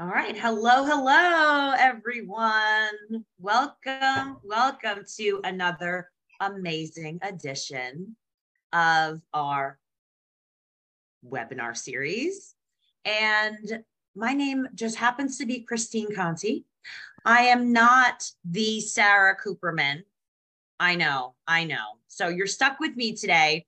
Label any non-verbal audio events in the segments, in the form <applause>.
All right. Hello, hello, everyone. Welcome, welcome to another amazing edition of our webinar series. And my name just happens to be Christine Conti. I am not the Sara Kooperman. I know, I know. So you're stuck with me today.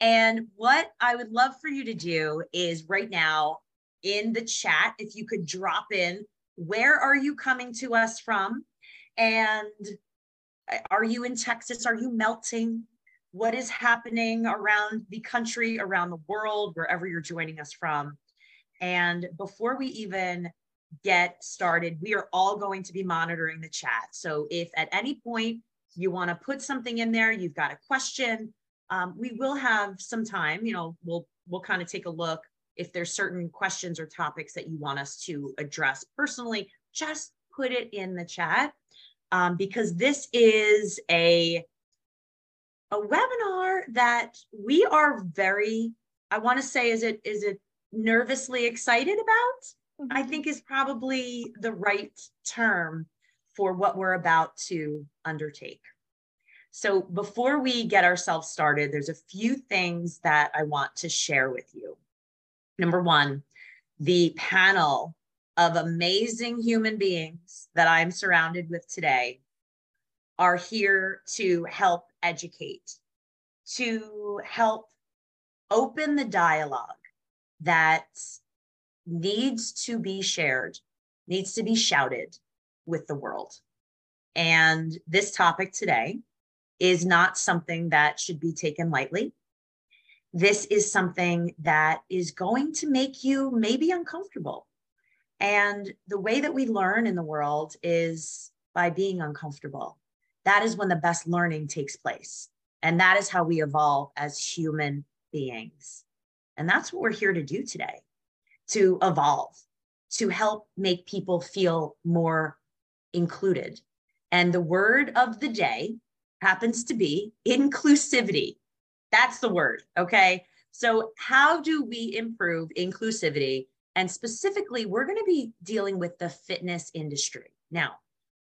And what I would love for you to do is right now in the chat if you could drop in where are you coming to us from? And uh, are you in Texas? Are you melting? What is happening around the country around the world wherever you're joining us from? And before we even get started we are all going to be monitoring the chat. So if at any point you want to put something in there you've got a question um, we will have some time you know we'll we'll kind of take a look if there's certain questions or topics that you want us to address personally, just put it in the chat um, because this is a a webinar that we are very i want to say is it is it nervously excited about? Mm-hmm. i think is probably the right term for what we're about to undertake. So before we get ourselves started there's a few things that i want to share with you Number one, the panel of amazing human beings that I'm surrounded with today are here to help educate, to help open the dialogue that needs to be shared, needs to be shouted with the world. And this topic today is not something that should be taken lightly this is something that is going to make you maybe uncomfortable. And the way that we learn in the world is by being uncomfortable. That is when the best learning takes place. And that is how we evolve as human beings. And that's what we're here to do today to evolve, to help make people feel more included. And the word of the day happens to be inclusivity. That's the word. Okay. So, how do we improve inclusivity? And specifically, we're going to be dealing with the fitness industry. Now,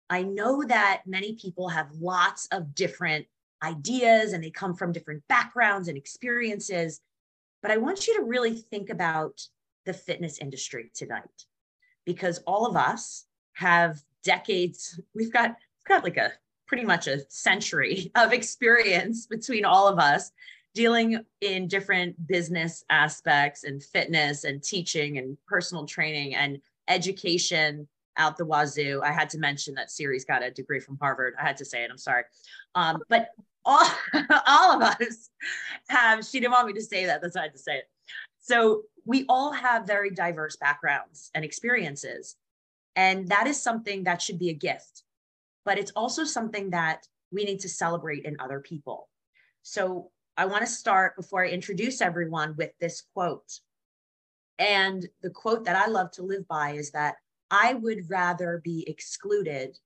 I know that many people have lots of different ideas and they come from different backgrounds and experiences, but I want you to really think about the fitness industry tonight because all of us have decades, we've got, we've got like a pretty much a century of experience between all of us dealing in different business aspects and fitness and teaching and personal training and education out the wazoo. I had to mention that Siri's got a degree from Harvard. I had to say it. I'm sorry. Um, but all, <laughs> all of us have, she didn't want me to say that. That's why I had to say it. So we all have very diverse backgrounds and experiences. And that is something that should be a gift. But it's also something that we need to celebrate in other people. So I want to start before I introduce everyone with this quote. And the quote that I love to live by is that I would rather be excluded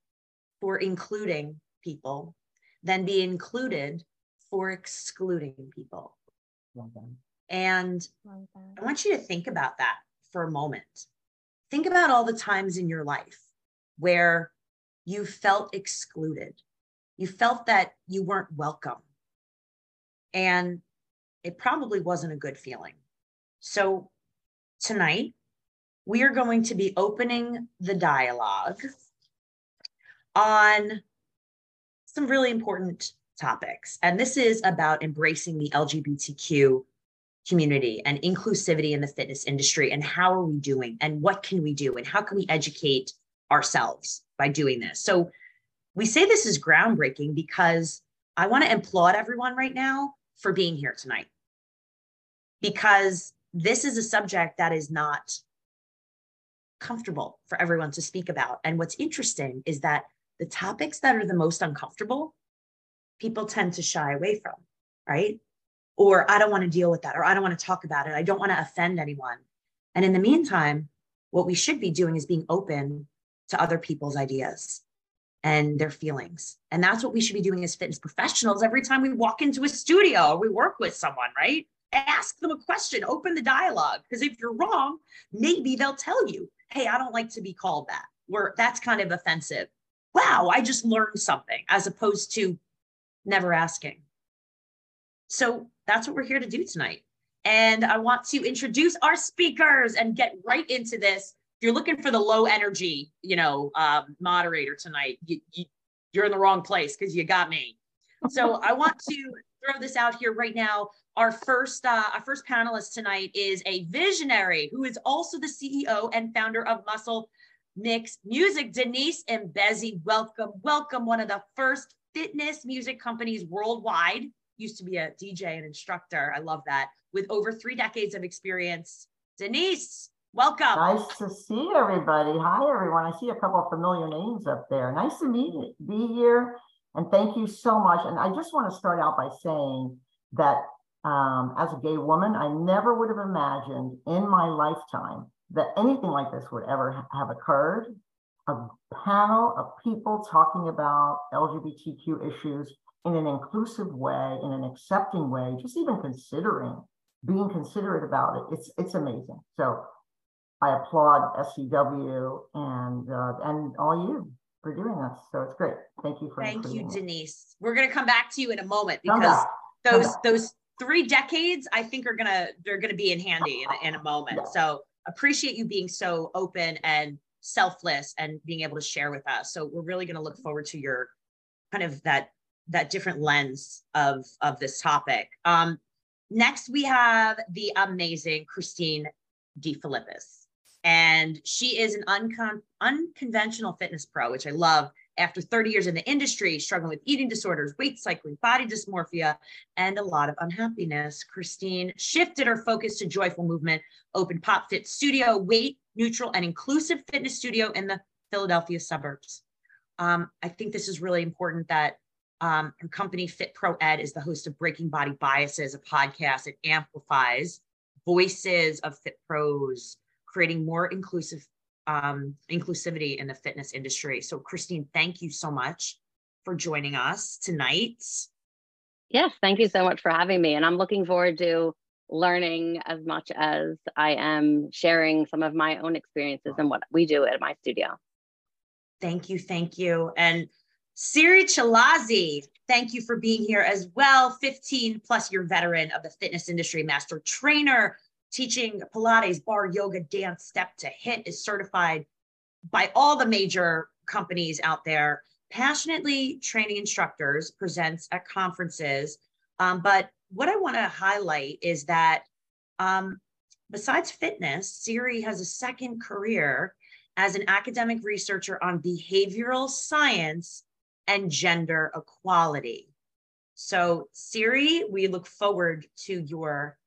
for including people than be included for excluding people. Well and well I want you to think about that for a moment. Think about all the times in your life where you felt excluded. You felt that you weren't welcome and it probably wasn't a good feeling. So tonight, we are going to be opening the dialogue on some really important topics. And this is about embracing the LGBTQ community and inclusivity in the fitness industry and how are we doing and what can we do and how can we educate ourselves by doing this. So we say this is groundbreaking because I want to applaud everyone right now for being here tonight because this is a subject that is not comfortable for everyone to speak about. And what's interesting is that the topics that are the most uncomfortable, people tend to shy away from, right? Or I don't want to deal with that, or I don't want to talk about it. I don't want to offend anyone. And in the meantime, what we should be doing is being open to other people's ideas and their feelings. And that's what we should be doing as fitness professionals every time we walk into a studio or we work with someone, right? Ask them a question, open the dialogue. Because if you're wrong, maybe they'll tell you. hey, I don't like to be called that, where that's kind of offensive. Wow, I just learned something, as opposed to never asking. So that's what we're here to do tonight. And I want to introduce our speakers and get right into this. You're looking for the low energy, you know, um, moderator tonight, you, you, you're in the wrong place because you got me. So <laughs> I want to throw this out here right now. Our first, uh, our first panelist tonight is a visionary who is also the CEO and founder of Muscle Mix Music, Denise Mbezi. Welcome, welcome. One of the first fitness music companies worldwide. Used to be a DJ and instructor. I love that. With over three decades of experience, Denise, welcome. Nice to see everybody. Hi, everyone. I see a couple of familiar names up there. Nice to meet you, be here, and thank you so much. And I just want to start out by saying that um, as a gay woman, I never would have imagined in my lifetime that anything like this would ever have occurred. A panel of people talking about LGBTQ issues in an inclusive way, in an accepting way, just even considering being considerate about it. It's it's amazing. So I applaud SCW and uh, and all you for doing this. So it's great. Thank you for thank you, Denise. We're gonna come back to you in a moment because those those three decades I think are gonna they're gonna be in handy in, in a moment. Yeah. So appreciate you being so open and selfless and being able to share with us. So we're really gonna look forward to your kind of that that different lens of of this topic. Um, next we have the amazing Christine DeFilippis and she is an uncon- unconventional fitness pro, which I love. After 30 years in the industry, struggling with eating disorders, weight cycling, body dysmorphia, and a lot of unhappiness, Christine shifted her focus to joyful movement, opened Pop Fit Studio, weight neutral and inclusive fitness studio in the Philadelphia suburbs. Um, I think this is really important that um, her company Fit Pro Ed is the host of Breaking Body Biases, a podcast. that amplifies voices of fit pros, creating more inclusive um, inclusivity in the fitness industry. So, Christine, thank you so much for joining us tonight. Yes, thank you so much for having me. And I'm looking forward to learning as much as I am sharing some of my own experiences and what we do at my studio. Thank you. Thank you. And Siri Chilazi, thank you for being here as well. 15 plus year veteran of the fitness industry, master trainer, teaching Pilates, barre, yoga, dance, step to HIIT is certified by all the major companies out there. Passionately training instructors presents at conferences. Um, but what I want to highlight is that um, besides fitness, Siri has a second career as an academic researcher on behavioral science and gender equality. So, Siri, we look forward to your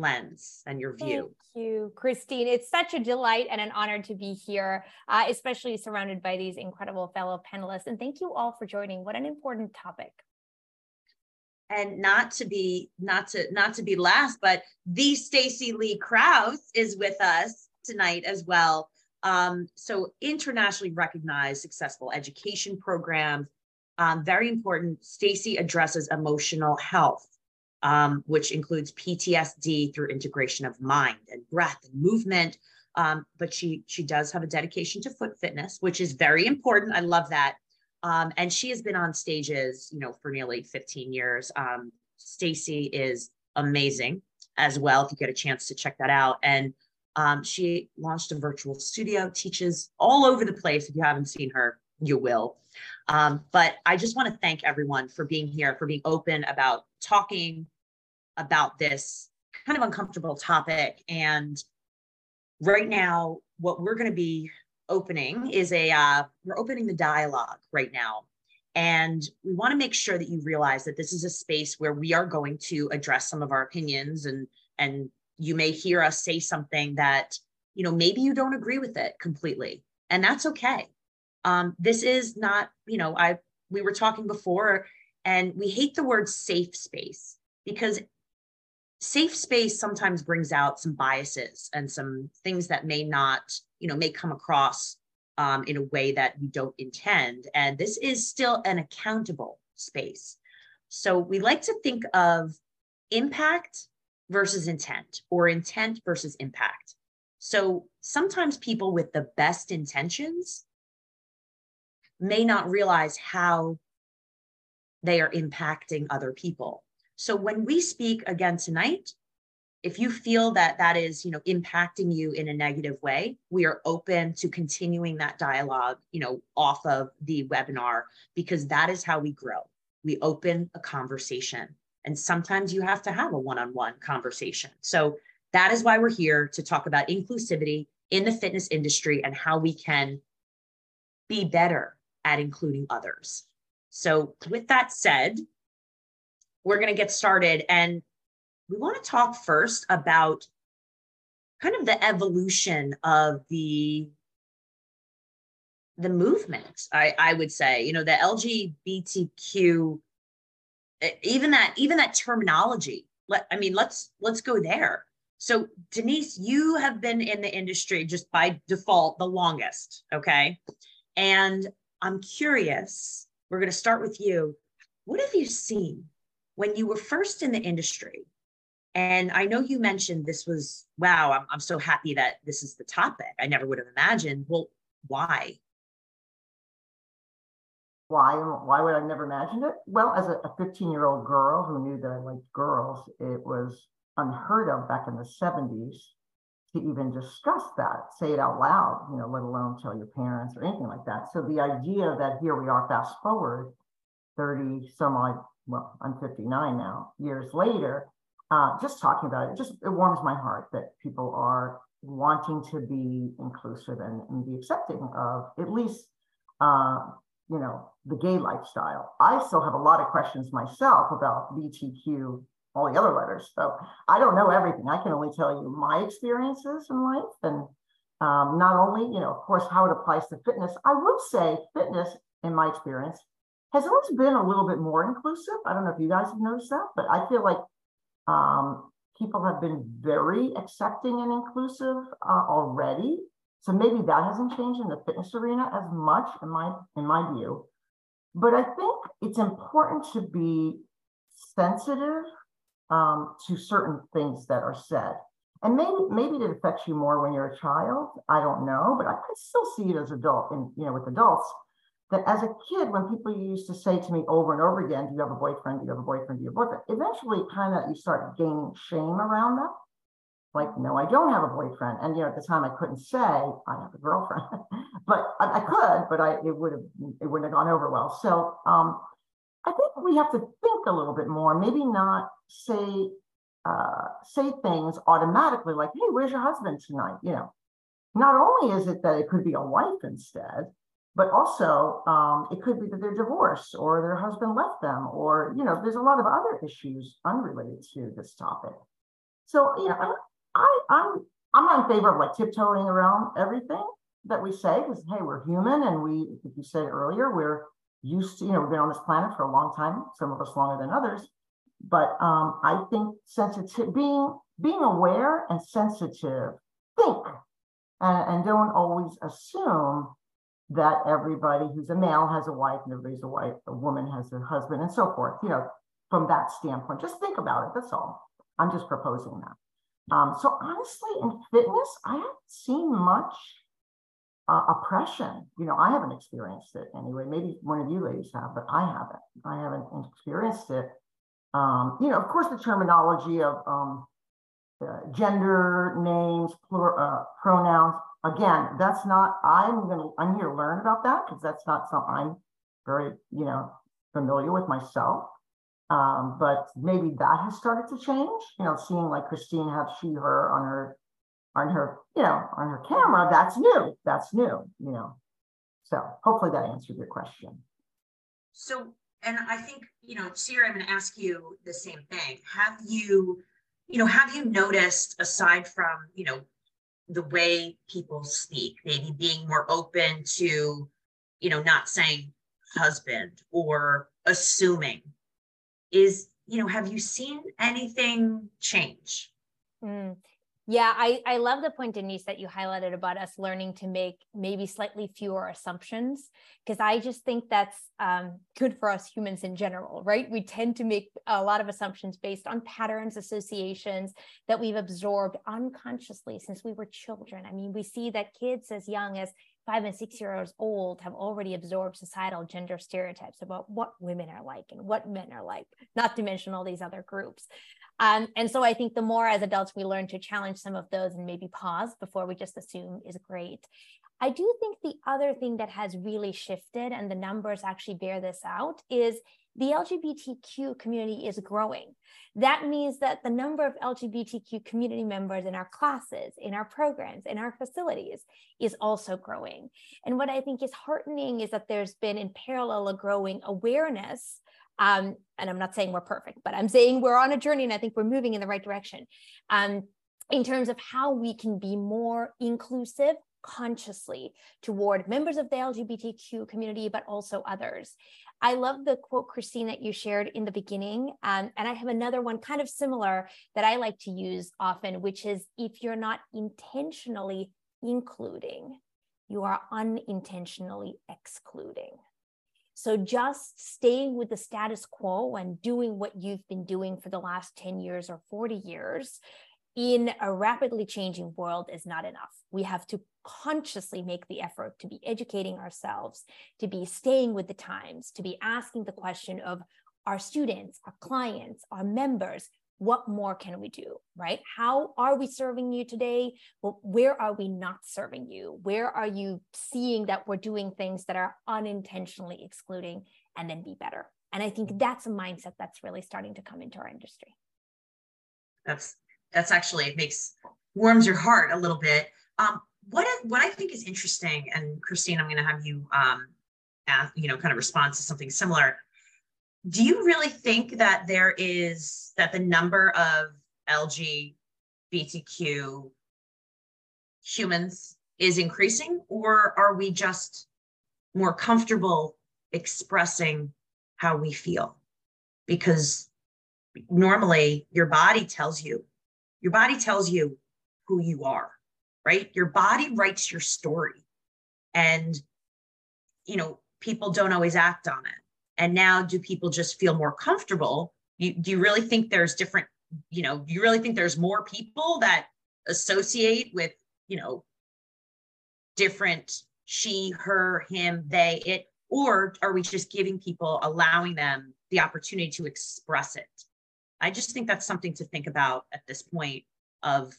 lens and your view. Thank you, Christine. It's such a delight and an honor to be here, uh, especially surrounded by these incredible fellow panelists. And thank you all for joining. What an important topic. And not to be not to not to be last, but the Stacy Lee Krause is with us tonight as well. Um, so internationally recognized successful education programs. Um, very important. Stacy addresses emotional health um, which includes PTSD through integration of mind and breath and movement. Um, but she she does have a dedication to foot fitness, which is very important. I love that. Um, and she has been on stages, you know, for nearly 15 years. Um, Stacy is amazing as well. If you get a chance to check that out, and um, she launched a virtual studio, teaches all over the place. If you haven't seen her, you will. Um, but I just want to thank everyone for being here, for being open about talking about this kind of uncomfortable topic. And right now, what we're going to be opening is a, uh, we're opening the dialogue right now. And we want to make sure that you realize that this is a space where we are going to address some of our opinions and, and you may hear us say something that, you know, maybe you don't agree with it completely. And that's okay um, this is not, you know, I we were talking before, and we hate the word safe space because safe space sometimes brings out some biases and some things that may not, you know, may come across um, in a way that you don't intend. And this is still an accountable space. So we like to think of impact versus intent or intent versus impact. So sometimes people with the best intentions may not realize how they are impacting other people. So when we speak again tonight, if you feel that that is you know impacting you in a negative way we are open to continuing that dialogue you know off of the webinar because that is how we grow. We open a conversation and sometimes you have to have a one-on-one conversation. So that is why we're here to talk about inclusivity in the fitness industry and how we can be better at including others so with that said we're going to get started and we want to talk first about kind of the evolution of the the movement i i would say. You know the lgbtq even that even that terminology let i mean let's let's go there. So denise you have been in the industry just by default the longest okay? And i'm curious we're going to start with you what have you seen when you were first in the industry and I know you mentioned this was, wow, I'm, I'm so happy that this is the topic. I never would have imagined. Well, why? Why? Why would I never imagined it? Well, as a 15 year old girl who knew that I liked girls, it was unheard of back in the 70s to even discuss that, say it out loud, you know, let alone tell your parents or anything like that. So the idea that here we are, fast forward 30 some odd, well, I'm 59 now, years later, uh, just talking about it, just it warms my heart that people are wanting to be inclusive and, and be accepting of at least uh, you know the gay lifestyle. I still have a lot of questions myself about BTQ, all the other letters. So I don't know everything. I can only tell you my experiences in life and um, not only, you know, of course, how it applies to fitness. I would say fitness, in my experience, has always been a little bit more inclusive. I don't know if you guys have noticed that, but I feel like um, people have been very accepting and inclusive uh, already. So maybe that hasn't changed in the fitness arena as much in my in my view. But I think it's important to be sensitive um, to certain things that are said. And maybe maybe it affects you more when you're a child. I don't know, but I, I still see it as adult and you know with adults that as a kid, when people used to say to me over and over again, Do you have a boyfriend? Do you have a boyfriend? Do you have a boyfriend? Eventually, kind of, you start gaining shame around that. Like, no, I don't have a boyfriend. And, you know, at the time I couldn't say I have a girlfriend, <laughs> but I, I, could, but I, it would have, it wouldn't have gone over well. So um, we have to think a little bit more, maybe not say, uh, say things automatically like, hey, where's your husband tonight? You know, not only is it that it could be a wife instead, but also um, it could be that they're divorced or their husband left them or you know there's a lot of other issues unrelated to this topic so you know I, i'm i'm not in favor of like tiptoeing around everything that we say because hey we're human and we like you said earlier we're used to you know we've been on this planet for a long time some of us longer than others but um, i think sensitive being being aware and sensitive think and, and don't always assume that everybody who's a male has a wife and everybody's a wife, a woman has a husband and so forth, you know, from that standpoint. Just think about it. That's all. I'm just proposing that. Um, so honestly, in fitness, I haven't seen much uh, oppression. You know, I haven't experienced it anyway. Maybe one of you ladies have, but I haven't. I haven't experienced it. Um, you know, of course, the terminology of um, uh, gender, names, plur, uh, pronouns, again, that's not, I'm gonna, I'm here to learn about that because that's not something I'm very, you know, familiar with myself. Um, but maybe that has started to change, you know, seeing like Christine have she, her on her, on her, you know, on her camera, that's new, that's new, you know. So hopefully that answered your question. So, and I think, you know, Sierra, I'm going to ask you the same thing. Have you, you know, have you noticed aside from, you know, the way people speak, maybe being more open to, you know, not saying husband or assuming is, you know, have you seen anything change? Mm. Yeah, I, I love the point, Denise, that you highlighted about us learning to make maybe slightly fewer assumptions, because I just think that's um, good for us humans in general, right? We tend to make a lot of assumptions based on patterns, associations that we've absorbed unconsciously since we were children. I mean, we see that kids as young as five and six years old have already absorbed societal gender stereotypes about what women are like and what men are like, not to mention all these other groups. Um, and so I think the more as adults we learn to challenge some of those and maybe pause before we just assume is great. I do think the other thing that has really shifted, and the numbers actually bear this out, is the LGBTQ community is growing. That means that the number of LGBTQ community members in our classes, in our programs, in our facilities is also growing. And what I think is heartening is that there's been in parallel a growing awareness um, and I'm not saying we're perfect, but I'm saying we're on a journey and I think we're moving in the right direction um, in terms of how we can be more inclusive consciously toward members of the LGBTQ community, but also others. I love the quote, Christine, that you shared in the beginning. Um, and I have another one kind of similar that I like to use often, which is if you're not intentionally including, you are unintentionally excluding. So just staying with the status quo and doing what you've been doing for the last 10 years or 40 years in a rapidly changing world is not enough. We have to consciously make the effort to be educating ourselves, to be staying with the times, to be asking the question of our students, our clients, our members, what more can we do right? How are we serving you today? Well where are we not serving you? Where are you seeing that we're doing things that are unintentionally excluding and then be better? And i think that's a mindset that's really starting to come into our industry. That's that's actually it makes warms your heart a little bit. Um what what i think is interesting and christine i'm going to have you um ask, you know kind of respond to something similar do you really think that there is that the number of LGBTQ humans is increasing, or are we just more comfortable expressing how we feel? Because normally your body tells you, your body tells you who you are, right? Your body writes your story. And, you know, people don't always act on it and now do people just feel more comfortable? You, do you really think there's different you know do you really think there's more people that associate with you know different she her him they it? Or are we just giving people allowing them the opportunity to express it? I just think that's something to think about at this point of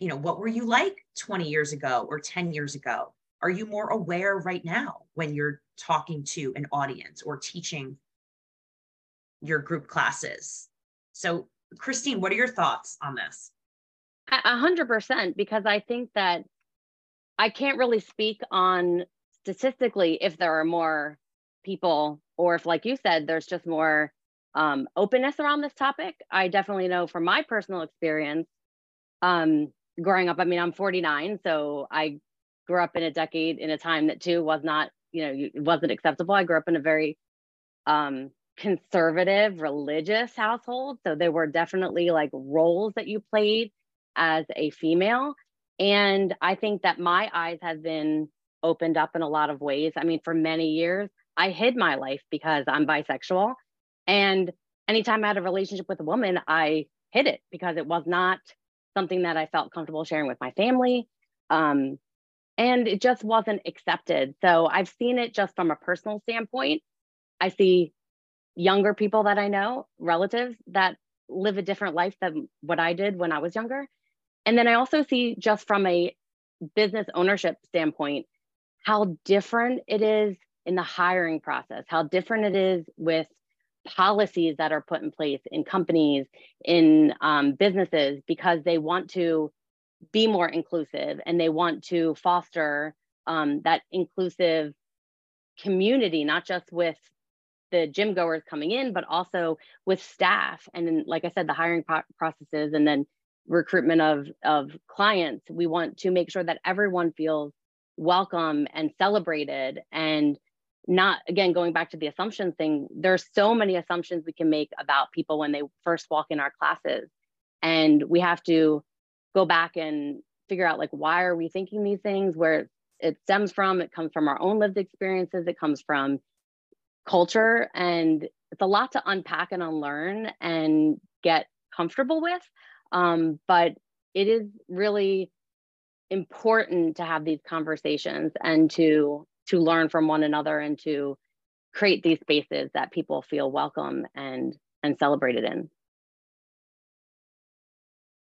you know what were you like 20 years ago or 10 years ago? Are you more aware right now when you're talking to an audience or teaching your group classes? So, Christine, what are your thoughts on this? A hundred percent, because I think that I can't really speak on statistically if there are more people or if, like you said, there's just more um, openness around this topic. I definitely know from my personal experience, um, growing up, I mean, I'm 49, so I grew up in a decade in a time that too was not, you know, it wasn't acceptable. I grew up in a very um, conservative religious household. So there were definitely like roles that you played as a female. And I think that my eyes have been opened up in a lot of ways. I mean, for many years, I hid my life because I'm bisexual. And anytime I had a relationship with a woman, I hid it because it was not something that I felt comfortable sharing with my family. Um, and it just wasn't accepted. So I've seen it just from a personal standpoint. I see younger people that I know, relatives that live a different life than what I did when I was younger. And then I also see just from a business ownership standpoint how different it is in the hiring process, how different it is with policies that are put in place in companies, in um, businesses, because they want to be more inclusive and they want to foster um, that inclusive community, not just with the gym goers coming in, but also with staff. And then, like I said, the hiring pro- processes and then recruitment of, of clients. We want to make sure that everyone feels welcome and celebrated and not again going back to the assumption thing there's so many assumptions we can make about people when they first walk in our classes and we have to go back and figure out like why are we thinking these things where it stems from it comes from our own lived experiences it comes from culture and it's a lot to unpack and unlearn and get comfortable with um, but it is really important to have these conversations and to to learn from one another and to create these spaces that people feel welcome and and celebrated in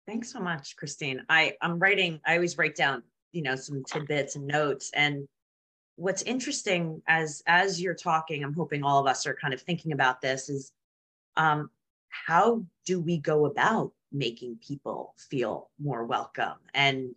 thanks so much christine. I i'm writing i always write down you know some tidbits and notes. And what's interesting as as you're talking i'm hoping all of us are kind of thinking about this is um how do we go about making people feel more welcome? And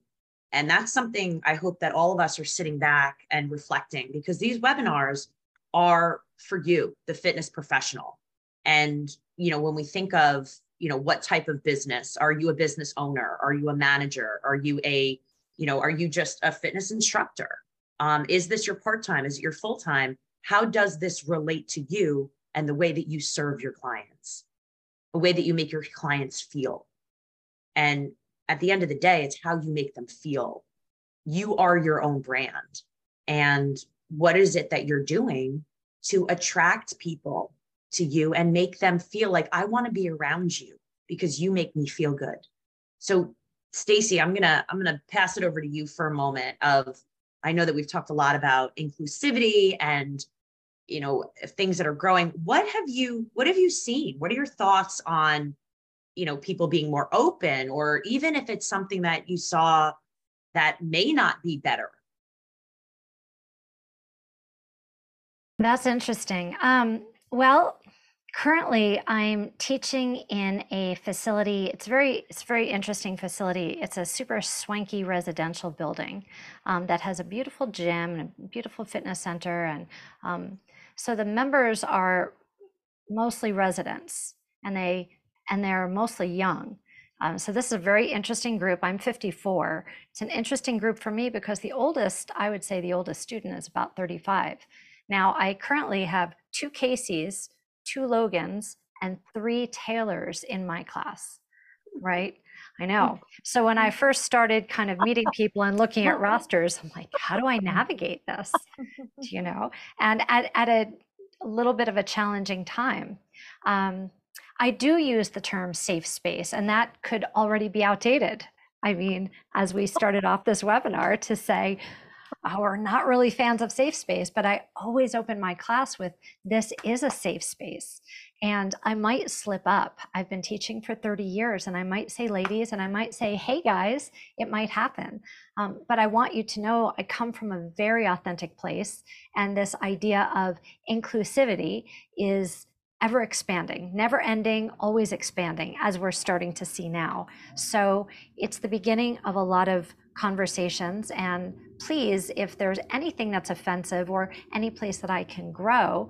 and that's something i hope that all of us are sitting back and reflecting because these webinars are for you the fitness professional. And you know when we think of you know what type of business? Are you a business owner? Are you a manager? Are you a you know are you just a fitness instructor? Um, is this your part-time? Is it your full-time? How does this relate to you and the way that you serve your clients? The way that you make your clients feel? And at the end of the day it's how you make them feel. You are your own brand. And what is it that you're doing to attract people to you and make them feel like I want to be around you because you make me feel good. So Stacy, I'm going to I'm going to pass it over to you for a moment of I know that we've talked a lot about inclusivity and you know things that are growing. What have you what have you seen? What are your thoughts on you know people being more open or even if it's something that you saw that may not be better That's interesting. Um, well, currently I'm teaching in a facility. It's very, it's a very interesting facility. It's a super swanky residential building um, that has a beautiful gym and a beautiful fitness center, and um, so the members are mostly residents, and they and they're mostly young. Um, so this is a very interesting group. I'm 54. It's an interesting group for me because the oldest, I would say, the oldest student is about 35. Now, I currently have two Casey's, two Logans, and three Taylors in my class, right? I know. So when I first started kind of meeting <laughs> people and looking at <laughs> rosters, I'm like, how do I navigate this? <laughs> you know? And at, at a, a little bit of a challenging time. Um, I do use the term safe space, and that could already be outdated. I mean, as we started off this webinar to say, who are not really fans of safe space, but I always open my class with this is a safe space. And I might slip up. I've been teaching for 30 years, and I might say, ladies, and I might say, hey, guys, it might happen. Um, but I want you to know I come from a very authentic place. And this idea of inclusivity is ever expanding, never ending, always expanding, as we're starting to see now. So it's the beginning of a lot of conversations. And please, if there's anything that's offensive or any place that I can grow,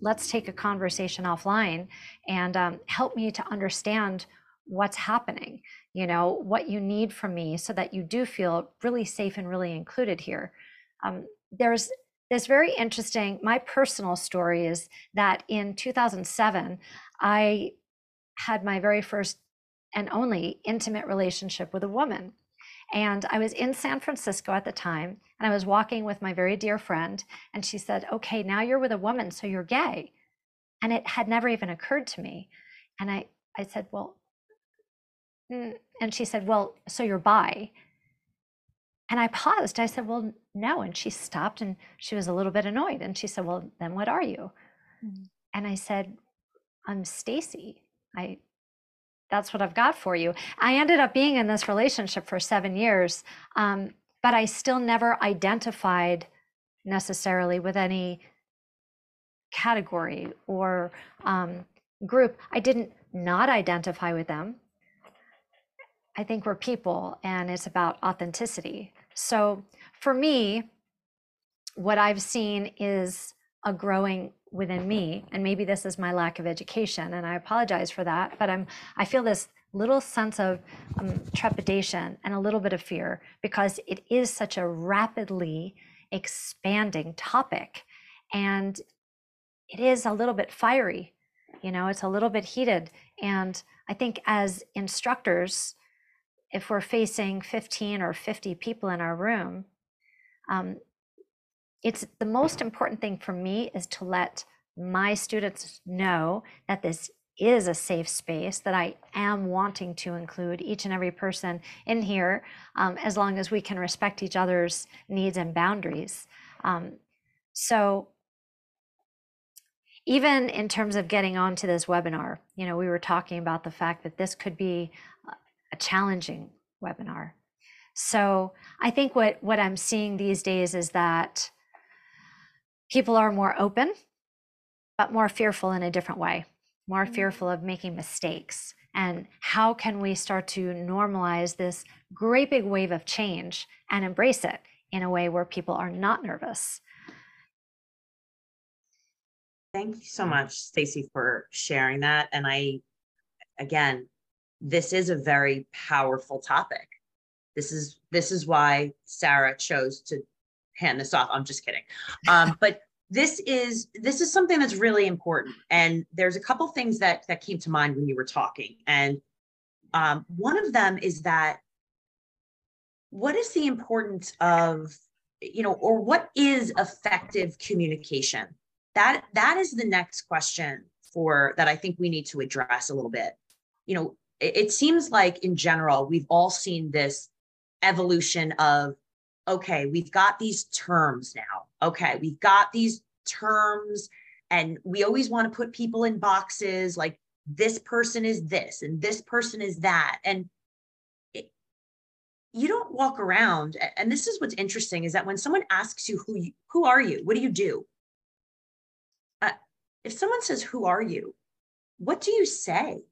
let's take a conversation offline and um, help me to understand what's happening, you know, what you need from me so that you do feel really safe and really included here. Um, there's this very interesting, my personal story is that in 2007, I had my very first and only intimate relationship with a woman. And I was in San Francisco at the time, and I was walking with my very dear friend, and she said, Okay, now you're with a woman, so you're gay. And it had never even occurred to me. And I, I said, Well, mm. and she said, Well, so you're bi. And I paused. I said, Well, no. And she stopped and she was a little bit annoyed. And she said, Well, then what are you? Mm-hmm. And I said, I'm Stacy. I that's what I've got for you. I ended up being in this relationship for seven years, um, but I still never identified necessarily with any category or um, group. I didn't not identify with them. I think we're people and it's about authenticity. So for me, what I've seen is a growing within me and maybe this is my lack of education and i apologize for that but i'm i feel this little sense of um, trepidation and a little bit of fear because it is such a rapidly expanding topic and it is a little bit fiery you know it's a little bit heated and i think as instructors if we're facing 15 or 50 people in our room, um, it's the most important thing for me is to let my students know that this is a safe space, that I am wanting to include each and every person in here um, as long as we can respect each other's needs and boundaries. Um, so, even in terms of getting onto this webinar, you know, we were talking about the fact that this could be a challenging webinar. So I think what, what I'm seeing these days is that people are more open, but more fearful in a different way, more mm-hmm. fearful of making mistakes. And how can we start to normalize this great big wave of change and embrace it in a way where people are not nervous? Thank you so much, Stacy, for sharing that. And I, again, this is a very powerful topic. This is this is why Sara chose to hand this off. I'm just kidding. Um, but this is this is something that's really important. And there's a couple things that that came to mind when you were talking. And um, one of them is that what is the importance of you know or what is effective communication that that is the next question for that i think we need to address a little bit you know it, it seems like in general we've all seen this evolution of okay we've got these terms now. Okay we've got these terms and we always want to put people in boxes like this person is this and this person is that and it, you don't walk around and this is what's interesting is that when someone asks you who you, who are you? What do you do? Uh, if someone says who are you? what do you say?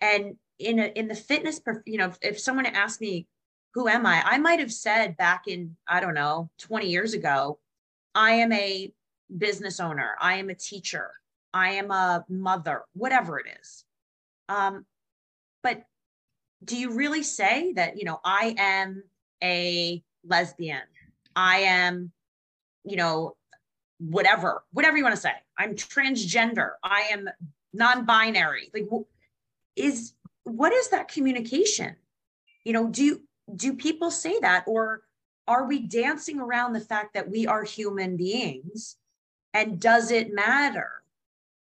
And in a, in the fitness you know if, if someone asked me who am i? I might have said back in i don't know 20 years ago i am a business owner. I am a teacher. I am a mother whatever it is. Um, but do you really say that you know i am a lesbian? I am you know whatever whatever you want to say. I'm transgender. I am non-binary. Like is what is that communication? You know do do people say that? Or are we dancing around the fact that we are human beings? And does it matter?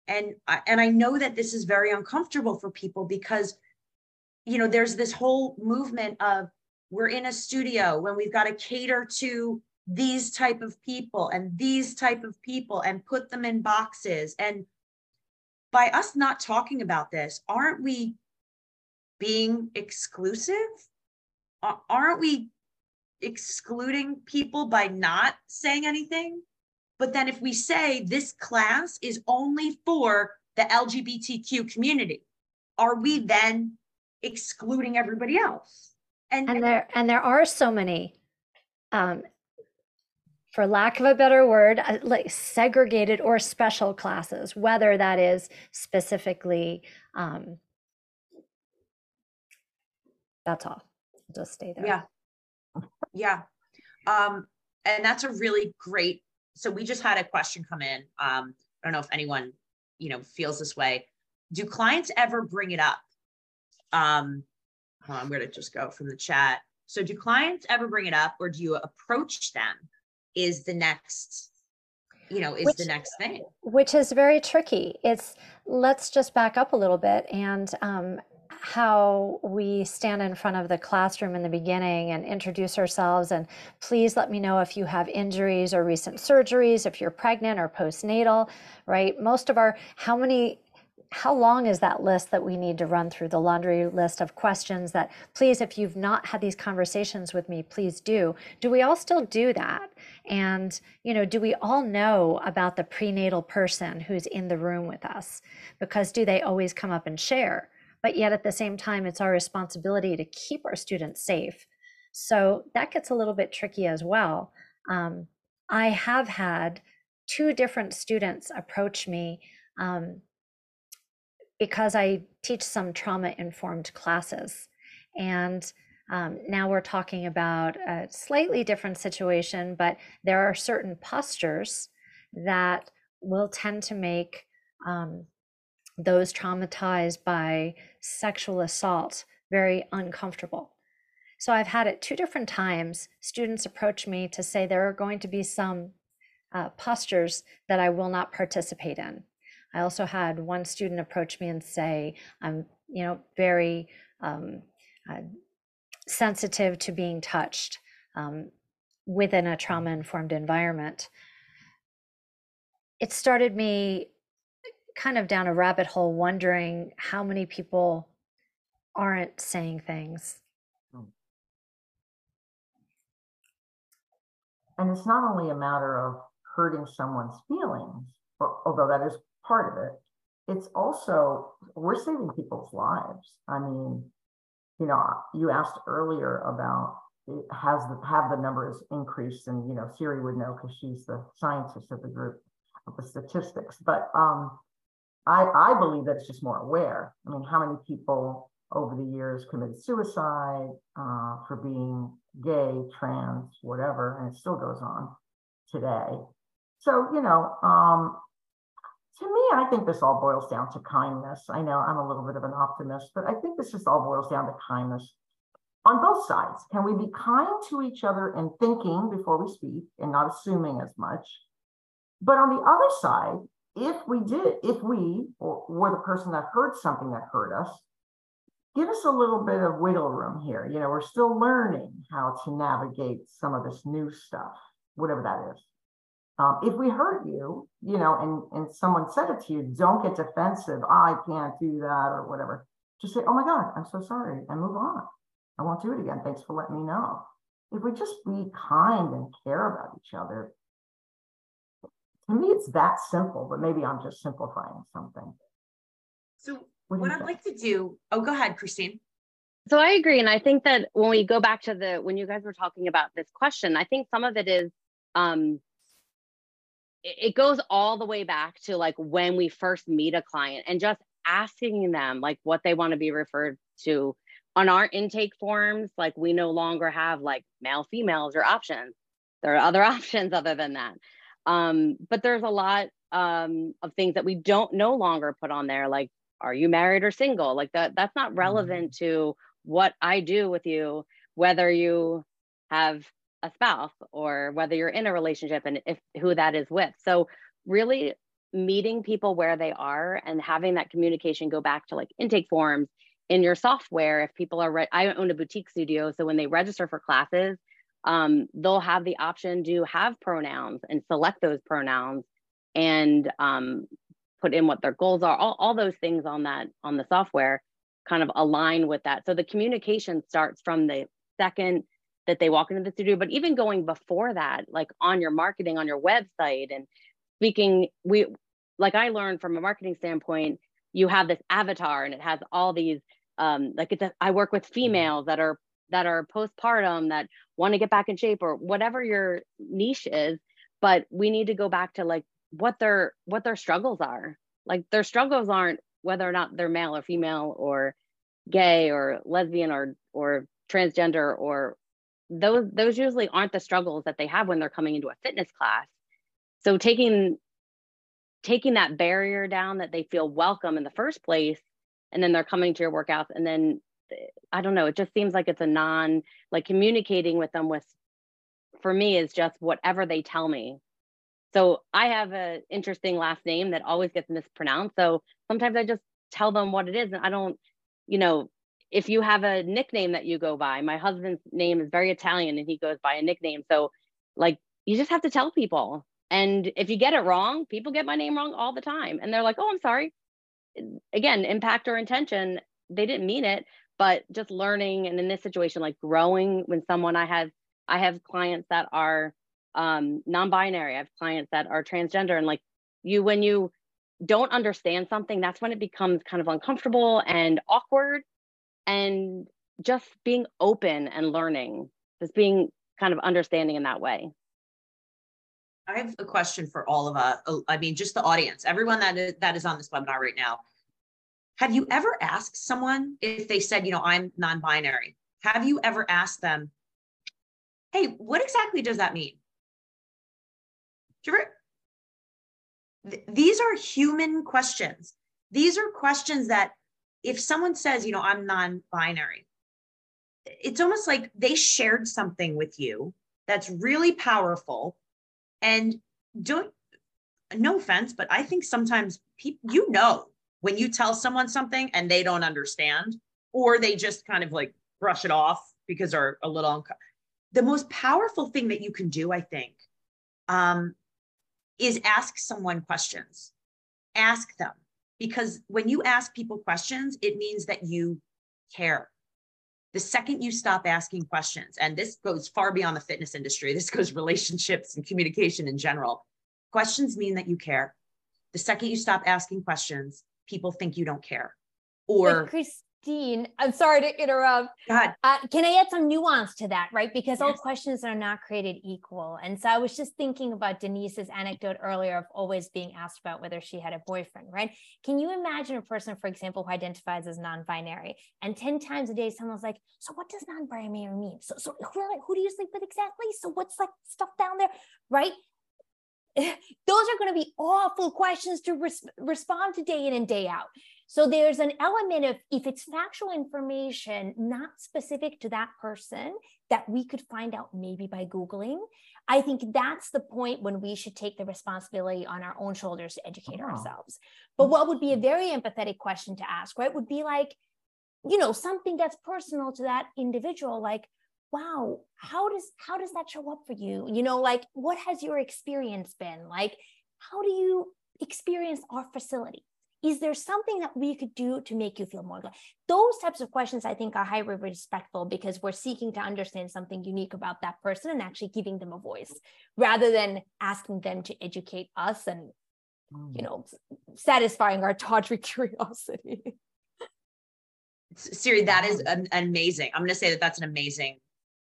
And and i know that this is very uncomfortable for people because you know there's this whole movement of we're in a studio when we've got to cater to these type of people and these type of people and put them in boxes. And by us not talking about this aren't we being exclusive? Aren't we excluding people by not saying anything? But then if we say this class is only for the LGBTQ community, are we then excluding everybody else? And, and there and there are so many um, for lack of a better word, uh, like segregated or special classes, whether that is specifically um, that's all. Just stay there. Yeah. Yeah. Um, and that's a really great. So we just had a question come in. Um, I don't know if anyone, you know, feels this way. Do clients ever bring it up? Um, on, I'm going to just go from the chat. So do clients ever bring it up or do you approach them? Is the next you know is which, the next thing which is very tricky it's let's just back up a little bit and um, how we stand in front of the classroom in the beginning and introduce ourselves. And please let me know if you have injuries or recent surgeries, if you're pregnant or postnatal, right? Most of our, how many how long is that list that we need to run through the laundry list of questions that please if you've not had these conversations with me please do do we all still do that and you know do we all know about the prenatal person who's in the room with us because do they always come up and share but yet at the same time, it's our responsibility to keep our students safe. So that gets a little bit tricky as well. Um, I have had two different students approach me um, because I teach some trauma informed classes. And um, now we're talking about a slightly different situation, but there are certain postures that will tend to make um, those traumatized by sexual assault very uncomfortable. So I've had it two different times. Students approach me to say there are going to be some uh, postures that I will not participate in. I also had one student approach me and say, I'm, you know, very um, uh, sensitive to being touched um, within a trauma informed environment. It started me kind of down a rabbit hole wondering how many people aren't saying things And it's not only a matter of hurting someone's feelings, although that is part of it. It's also, we're saving people's lives. I mean, you know, you asked earlier about has the have the numbers increased and you know siri would know because she's the scientist of the group of the statistics but um i i believe that it's just more aware i mean how many people over the years committed suicide uh, for being gay, trans, whatever, and it still goes on today. So, you know, um, to me, I think this all boils down to kindness. I know I'm a little bit of an optimist, but I think this just all boils down to kindness on both sides. Can we be kind to each other in thinking before we speak and not assuming as much? But on the other side, if we did, if we or were the person that heard something that hurt us, give us a little bit of wiggle room here. You know, we're still learning how to navigate some of this new stuff, whatever that is. Um, if we hurt you, you know, and, and someone said it to you, don't get defensive. I can't do that or whatever. Just say, oh my God, I'm so sorry, and move on. I won't do it again. Thanks for letting me know. If we just be kind and care about each other, to me, it's that simple, but maybe I'm just simplifying something. So what, what I'd think? like to do, oh, go ahead, Christine. So I agree. And I think that when we go back to the, when you guys were talking about this question, I think some of it is, um, it goes all the way back to like when we first meet a client and just asking them like what they want to be referred to on our intake forms like we no longer have like male females or options there are other <laughs> options other than that um, but there's a lot um, of things that we don't no longer put on there like are you married or single like that that's not relevant mm-hmm. to what i do with you whether you have a spouse or whether you're in a relationship and if who that is with so really meeting people where they are and having that communication go back to like intake forms in your software if people are re- i own a boutique studio so when they register for classes um, they'll have the option to have pronouns and select those pronouns and um, put in what their goals are. All, all those things on that on the software kind of align with that. So the communication starts from the second that they walk into the studio but even going before that like on your marketing on your website and speaking we like i learned from a marketing standpoint you have this avatar and it has all these um like it's a, i work with females that are that are postpartum that want to get back in shape or whatever your niche is but we need to go back to like what their what their struggles are. Like their struggles aren't whether or not they're male or female or gay or lesbian or or transgender or those those usually aren't the struggles that they have when they're coming into a fitness class. So taking taking that barrier down that they feel welcome in the first place and then they're coming to your workouts and then i don't know it just seems like it's a non like communicating with them with for me is just whatever they tell me so I have an interesting last name that always gets mispronounced. So sometimes I just tell them what it is. And I don't, you know, if you have a nickname that you go by, my husband's name is very Italian and he goes by a nickname. So like you just have to tell people. And if you get it wrong, people get my name wrong all the time. And they're like, oh, I'm sorry. Again, impact or intention, they didn't mean it, but just learning and in this situation, like growing when someone I have, I have clients that are um, non-binary. I have clients that are transgender, and like you, when you don't understand something, that's when it becomes kind of uncomfortable and awkward. And just being open and learning, just being kind of understanding in that way. I have a question for all of us. Uh, I mean, just the audience, everyone that is, that is on this webinar right now. Have you ever asked someone if they said, you know, I'm non-binary? Have you ever asked them, hey, what exactly does that mean? these are human questions. These are questions that if someone says, you know, I'm non binary, it's almost like they shared something with you that's really powerful and don't no offense but i think sometimes people you know when you tell someone something and they don't understand or they just kind of like brush it off because they're a little unco- the most powerful thing that you can do i think um, is ask someone questions ask them because when you ask people questions it means that you care the second you stop asking questions, and this goes far beyond the fitness industry, this goes <laughs> relationships and communication in general. Questions mean that you care. The second you stop asking questions, people think you don't care. Or Chris, Dean, I'm sorry to interrupt. God. Uh, can I add some nuance to that, right? Because yes. all questions are not created equal. And so I was just thinking about Denise's anecdote earlier of always being asked about whether she had a boyfriend, right? Can you imagine a person, for example, who identifies as non-binary, and 10 times a day someone's like, so what does non-binary mean? So, so who, who do you sleep with exactly? So what's like stuff down there, right? <laughs> those are going to be awful questions to res- respond to day in and day out. So there's an element of if it's factual information not specific to that person that we could find out maybe by Googling, I think that's the point when we should take the responsibility on our own shoulders to educate oh. ourselves. But what would be a very empathetic question to ask, right, would be like, you know, something that's personal to that individual, like, wow how does how does that show up for you you know like what has your experience been like how do you experience our facility is there something that we could do to make you feel more glad? Those types of questions I think are highly respectful because we're seeking to understand something unique about that person and actually giving them a voice rather than asking them to educate us and you mm. know satisfying our tawdry <laughs> curiosity. Siri, that is an, amazing. I'm going to say that that's an amazing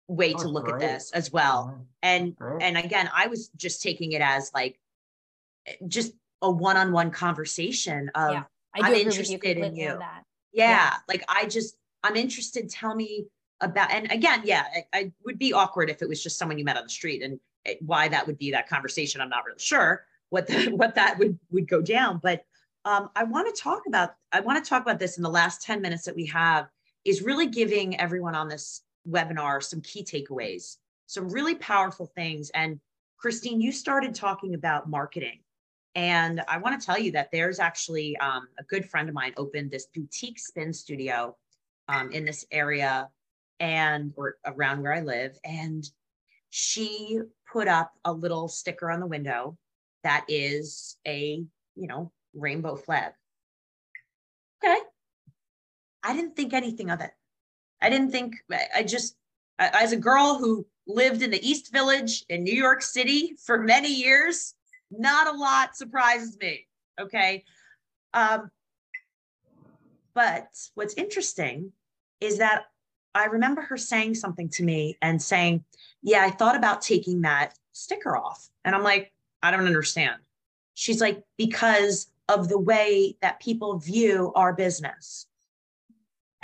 way to look great. at this as well. And great. and again, I was just taking it as like just a one-on-one conversation of yeah, I am interested in you. Yeah, yeah, like I just I'm interested. Tell me about and again, yeah, I, I, would be awkward if it was just someone you met on the street and it, why that would be that conversation. I'm not really sure what the, <laughs> what that would would go down, but um, I want to talk about I want to talk about this in the last 10 minutes that we have is really giving everyone on this webinar some key takeaways, some really powerful things. And Christine, you started talking about marketing and I want to tell you that there's actually um, a good friend of mine opened this boutique spin studio um, in this area and or around where I live. And she put up a little sticker on the window that is a, you know, rainbow flag. Okay. I didn't think anything of it. I didn't think, I just, as a girl who lived in the East Village in New York City for many years, not a lot surprises me. Okay. Um, but what's interesting is that I remember her saying something to me and saying, Yeah, I thought about taking that sticker off. And I'm like, I don't understand. She's like, Because of the way that people view our business.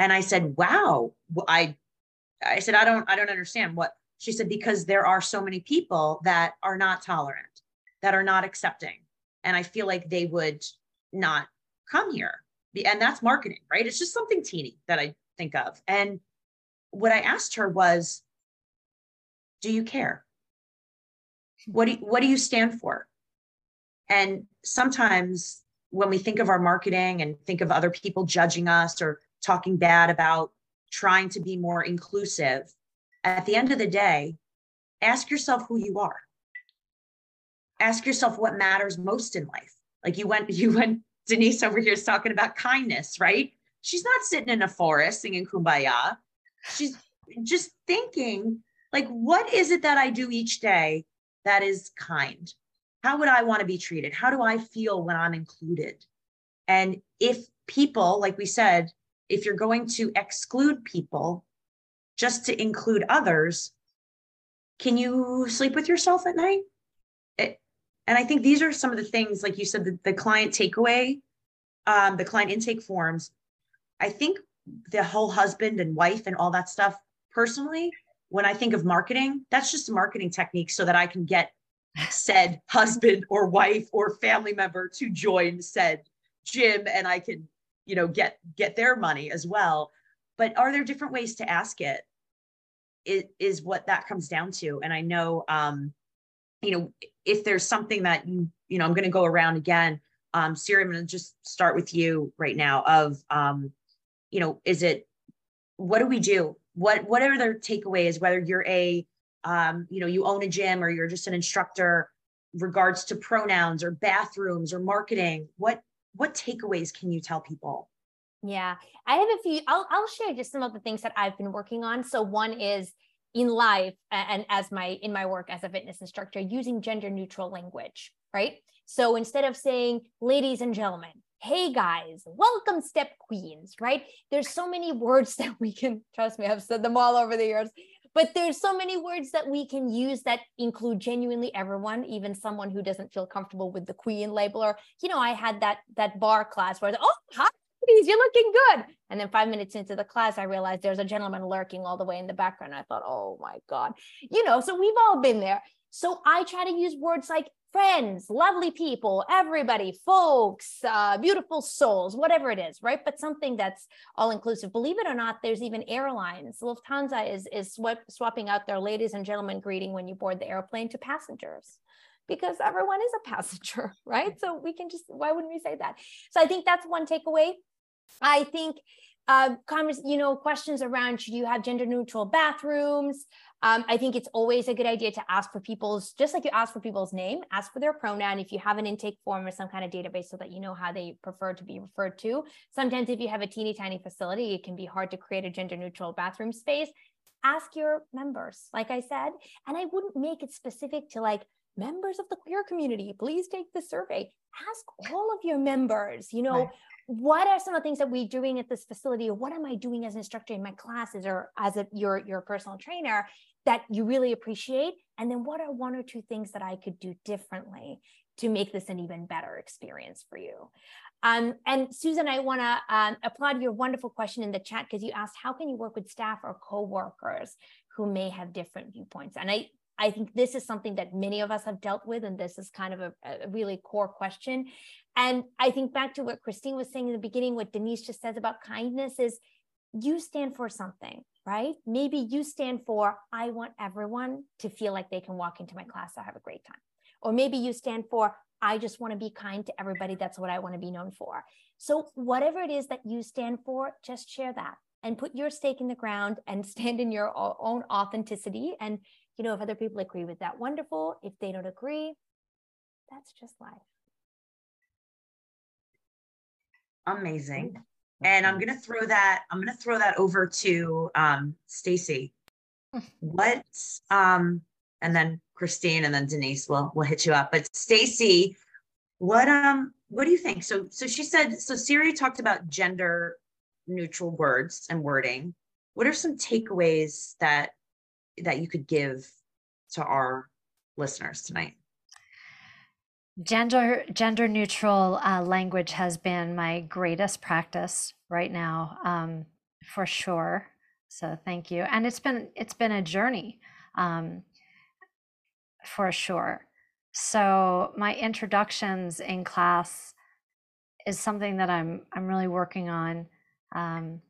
And I said, Wow. I I said, I don't, I don't understand what she said, because there are so many people that are not tolerant that are not accepting. And I feel like they would not come here. And that's marketing, right? It's just something teeny that I think of. And what I asked her was, do you care? What do what do you stand for? And sometimes when we think of our marketing and think of other people judging us or talking bad about trying to be more inclusive, at the end of the day, ask yourself who you are ask yourself what matters most in life. Like you went, <laughs> you went, Denise over here is talking about kindness, right? She's not sitting in a forest singing kumbaya. She's just thinking, like, what is it that I do each day that is kind? How would I want to be treated? How do I feel when I'm included? And if people, like we said, if you're going to exclude people just to include others, can you sleep with yourself at night? It, and I think these are some of the things, like you said, the, the client takeaway, um, the client intake forms. I think the whole husband and wife and all that stuff, personally, when I think of marketing, that's just a marketing technique so that I can get said <laughs> husband or wife or family member to join said gym and I can, you know, get get their money as well. But are there different ways to ask it? it? is, what that comes down to. And I know, um, you know, if there's something that you, you know, I'm going to go around again. Um, Siri, I'm going to just start with you right now. Of, um, you know, is it what do we do? What whatever their takeaway is, whether you're a, um, you know, you own a gym or you're just an instructor, regards to pronouns or bathrooms or marketing. What what takeaways can you tell people? Yeah, I have a few. I'll I'll share just some of the things that I've been working on. So one is in life and as my in my work as a fitness instructor using gender neutral language, right? So instead of saying ladies and gentlemen, hey guys, welcome step queens, right? There's so many words <laughs> that we can trust me, I've said them all over the years. But there's so many words that we can use that include genuinely everyone, even someone who doesn't feel comfortable with the queen label. Or, you know, I had that that barre class where, oh, hi, ladies, you're looking good. And then five minutes into the class, I realized there's a gentleman lurking all the way in the background. I thought, oh my God. You know, so we've all been there. So I try to use words like friends, lovely people, everybody, folks, uh, beautiful souls, whatever it is, right? But something that's all inclusive. Believe it or not, there's even airlines. Lufthansa is is swapping out their ladies and gentlemen greeting when you board the airplane to passengers because everyone is a <laughs> passenger, right? So we can just why wouldn't we say that? So I think that's one takeaway. I think uh, convers- you know, questions around should you have gender neutral bathrooms? Um, I think it's always a good idea to ask for people's, just like you ask for people's name, ask for their pronoun. If you have an intake form or some kind of database so that you know how they prefer to be referred to. Sometimes if you have a teeny tiny facility, it can be hard to create a gender neutral bathroom space. Ask your members, like I said, and I wouldn't make it specific to like members of the queer community, please take the survey. Ask all of your members, you know, right what are some of the things that we're doing at this facility or what am i doing as an instructor in my classes or as a your your personal trainer that you really appreciate? And then what are one or two things that i could do differently to make this an even better experience for you? Um, and susan i want to um, applaud your wonderful question in the chat because you asked how can you work with staff or co-workers who may have different viewpoints? And i I think this is something that many of us have dealt with, and this is kind of a, a, really core question. And I think back to what Christine was saying in the beginning, what Denise just says about kindness is you stand for something, right? Maybe you stand for, I want everyone to feel like they can walk into my class and have a great time. Or maybe you stand for, I just want to be kind to everybody. That's what I want to be known for. So, whatever it is that you stand for, just share that and put your stake in the ground and <laughs> stand in your own authenticity and you know, if other people agree with that, wonderful. If they don't agree, that's just life. Amazing. And I'm gonna throw that, I'm gonna throw that over to um Stacy. <laughs> What um and then Christine and then Denise will will hit you up. But Stacy, what um what do you think? So so she said so Siri talked about gender neutral words and wording. What are some takeaways that that you could give to our listeners tonight? Gender gender neutral uh, language has been my greatest practice right now, um, for sure. So thank you, and it's been it's been a journey, um, for sure. So my introductions in class is something that I'm I'm really working on. Um,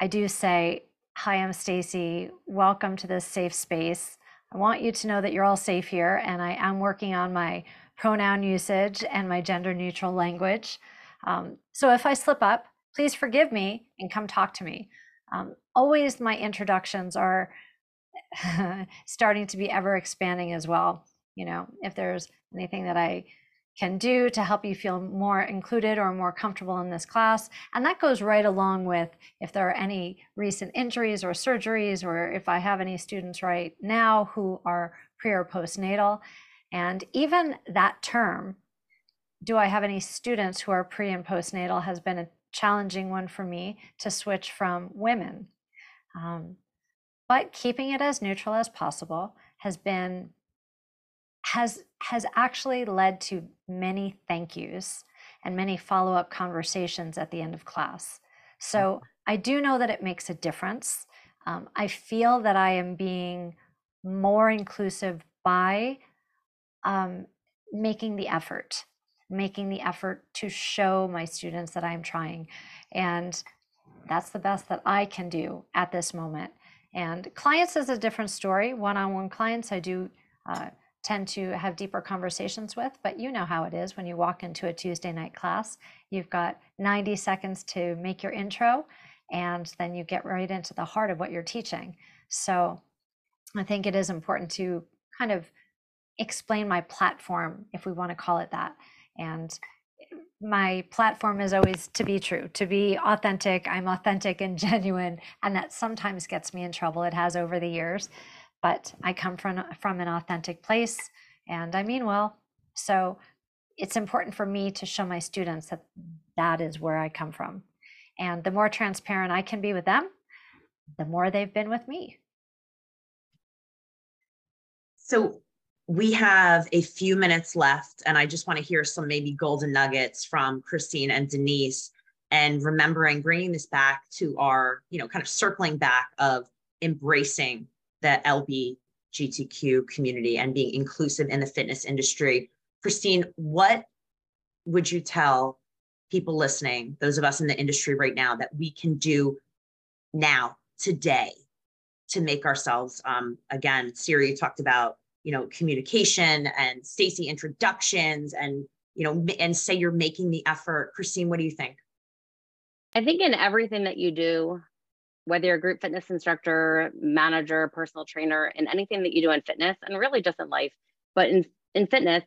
I do say Hi, I'm Stacy. Welcome to this safe space. I want you to know that you're all safe here, and I am working on my pronoun usage and my gender neutral language. Um, so if I slip up, please forgive me and come talk to me. Um, always, my introductions are <laughs> starting to be ever expanding as well. You know, if there's anything that I can do to help you feel more included or more comfortable in this class. And that goes right along with if there are any recent injuries or surgeries, or if I have any students right now who are pre or postnatal. And even that term, do I have any students who are pre and postnatal, has been a challenging one for me to switch from women. Um, but keeping it as neutral as possible has been has has actually led to many thank yous and many follow-up conversations at the end of class so mm-hmm. i do know that it makes a difference um, i feel that i am being more inclusive by um, making the effort making the effort to show my students that i'm trying and that's the best that i can do at this moment And clients is a different story. One on one clients, I do uh, tend to have deeper conversations with, but you know how it is when you walk into a Tuesday night class. You've got 90 seconds to make your intro, and then you get right into the heart of what you're teaching. So I think it is important to kind of explain my platform, if we want to call it that. And my platform is always to be true, to be authentic. I'm authentic and <laughs> genuine, and that sometimes gets me in trouble. It has over the years, but I come from from an authentic place, and I mean well. So it's important for me to show my students that that is where I come from, and the more transparent I can be with them, the more they've been with me. So we have a few minutes left, and I just want to hear some maybe golden nuggets from Christine and Denise, and remembering bringing this back to our, you know, kind of circling back of embracing the LBGTQ community and being inclusive in the fitness industry. Christine, what would you tell people listening, those of us in the industry right now, that we can do now, today, to make ourselves, um, again, Siri talked about you know communication and stacy introductions and you know and say you're making the effort christine what do you think i think in everything that you do whether you're a group fitness instructor manager personal trainer in anything that you do in fitness and really just in life but in in fitness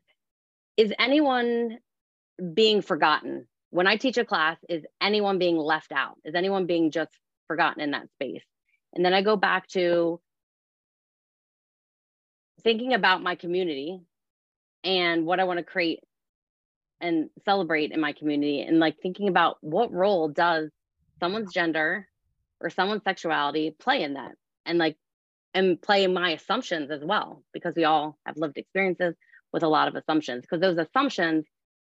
is anyone being forgotten? When i teach a class is anyone being left out? Is anyone being just forgotten in that space? And then i go back to thinking about my community and what I want to create and celebrate in my community and like thinking about what role does someone's gender or someone's sexuality play in that and like and play my assumptions as well because we all have lived experiences with a lot of assumptions. Because those assumptions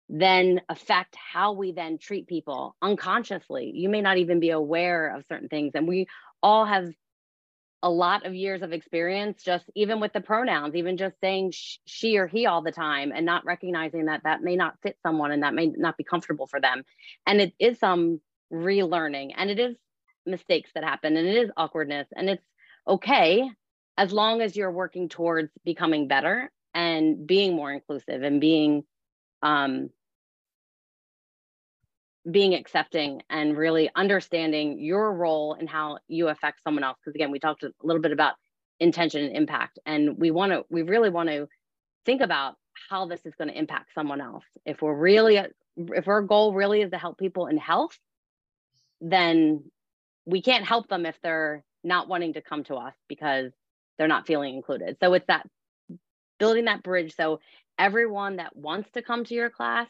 then affect how we then treat people unconsciously. You may not even be aware of certain things and we all have a lot of years of experience just even with the pronouns even just saying sh- she or he all the time and not recognizing that that may not fit someone and that may not be comfortable for them. And it is some relearning and it is mistakes that happen and it is awkwardness and it's okay as long as you're working towards becoming better and being more inclusive and being um, being accepting and really understanding your role and how you affect someone else. Because again we talked a little bit about intention and impact and we want to we really want to think about how this is going to impact someone else. If we're really if our goal really is to help people in health then we can't help them if they're not wanting to come to us because they're not feeling included so it's that building that bridge so everyone that wants to come to your class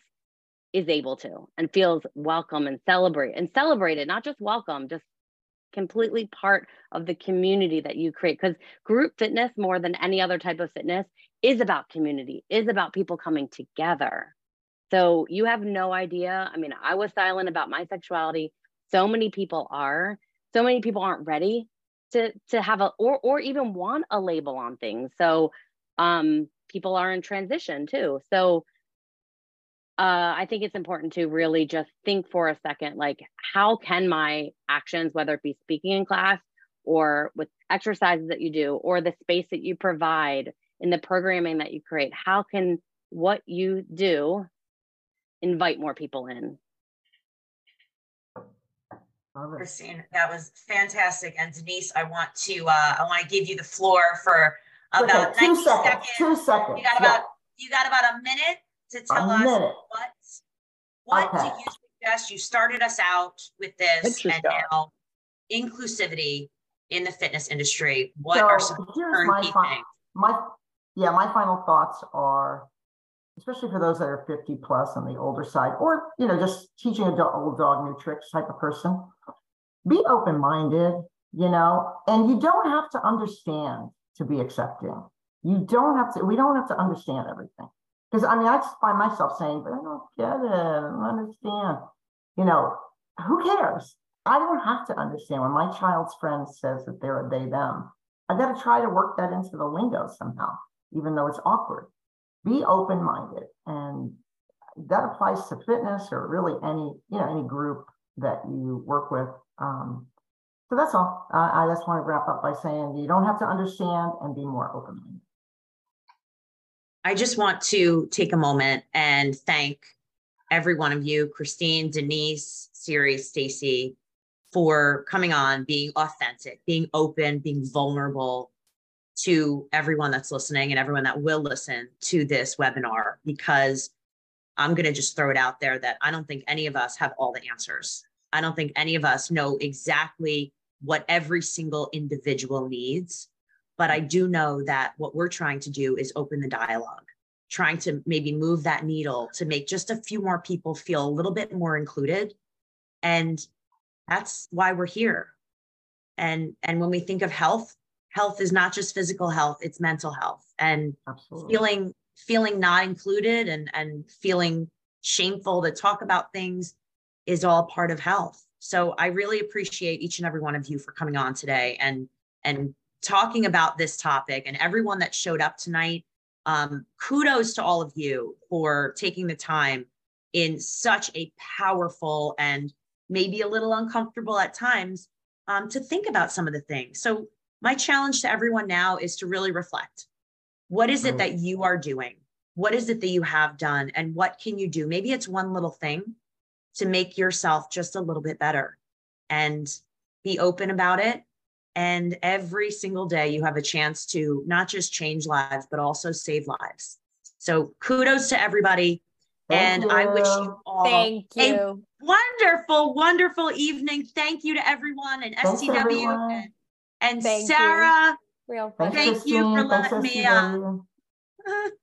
is able to and feels welcome and celebrate and celebrated, not just welcome, just completely part of the community that you create. Because group fitness, more than any other type of fitness, is about community, is about people coming together. So you have no idea. I mean, I was silent about my sexuality. So many people are. So many people aren't ready to to have a or or even want a label on things. So um people are in transition too. So uh, I think it's important to really just think for a second like, how can my actions, whether it be speaking in class or with exercises that you do, or the space that you provide in the programming that you create, how can what you do invite more people in? Christine, that was fantastic. And Denise, I want to uh, I want to give you the floor for about okay, 90 seconds. seconds. Two seconds. You got about yeah. you got about a minute to tell us what what okay. do you suggest? You started us out with this and now inclusivity in the fitness industry. What so are some turnkey my, things? My yeah, my final thoughts are especially for those that are 50 plus on the older side, or you know, just teaching a old dog new tricks type of person. Be open-minded, you know, and you don't have to understand to be accepting. You don't have to, we don't have to understand everything. Because I mean, I find myself saying, but I don't get it. I don't understand. You know, who cares? I don't have to understand when my child's friend says that they're a they them. I got to try to work that into the lingo somehow, even though it's awkward. Be open minded. And that applies to fitness or really any, you know, any group that you work with. Um, So that's all. I just want to wrap up by saying you don't have to understand and be more open-minded. I just want to take a moment and thank every one of you, Christine, Denise, Siri, Stacy, for coming on, being authentic, being open, being vulnerable to everyone that's listening and everyone that will listen to this webinar because I'm going to just throw it out there that I don't think any of us have all the answers. I don't think any of us know exactly what every single individual needs. But I do know that what we're trying to do is open the dialogue, trying to maybe move that needle to make just a few more people feel a little bit more included. And that's why we're here. And and when we think of health, health is not just physical health, it's mental health. And Absolutely. feeling feeling not included and and feeling shameful to talk about things is all part of health. So I really appreciate each and every one of you for coming on today and and talking about this topic and everyone that showed up tonight. Um, kudos to all of you for taking the time in such a powerful and maybe a little uncomfortable at times um, to think about some of the things. So my challenge to everyone now is to really reflect. What is it oh. that you are doing? What is it that you have done? And what can you do? Maybe it's one little thing to make yourself just a little bit better and be open about it. And every single day, you have a chance to not just change lives, but also save lives. So kudos to everybody. Thank and you. I wish you all Thank you. a wonderful, wonderful evening. Thank you to everyone and Thanks SCW everyone. and, and Sara. You. Real thank you for letting me. Uh, <laughs>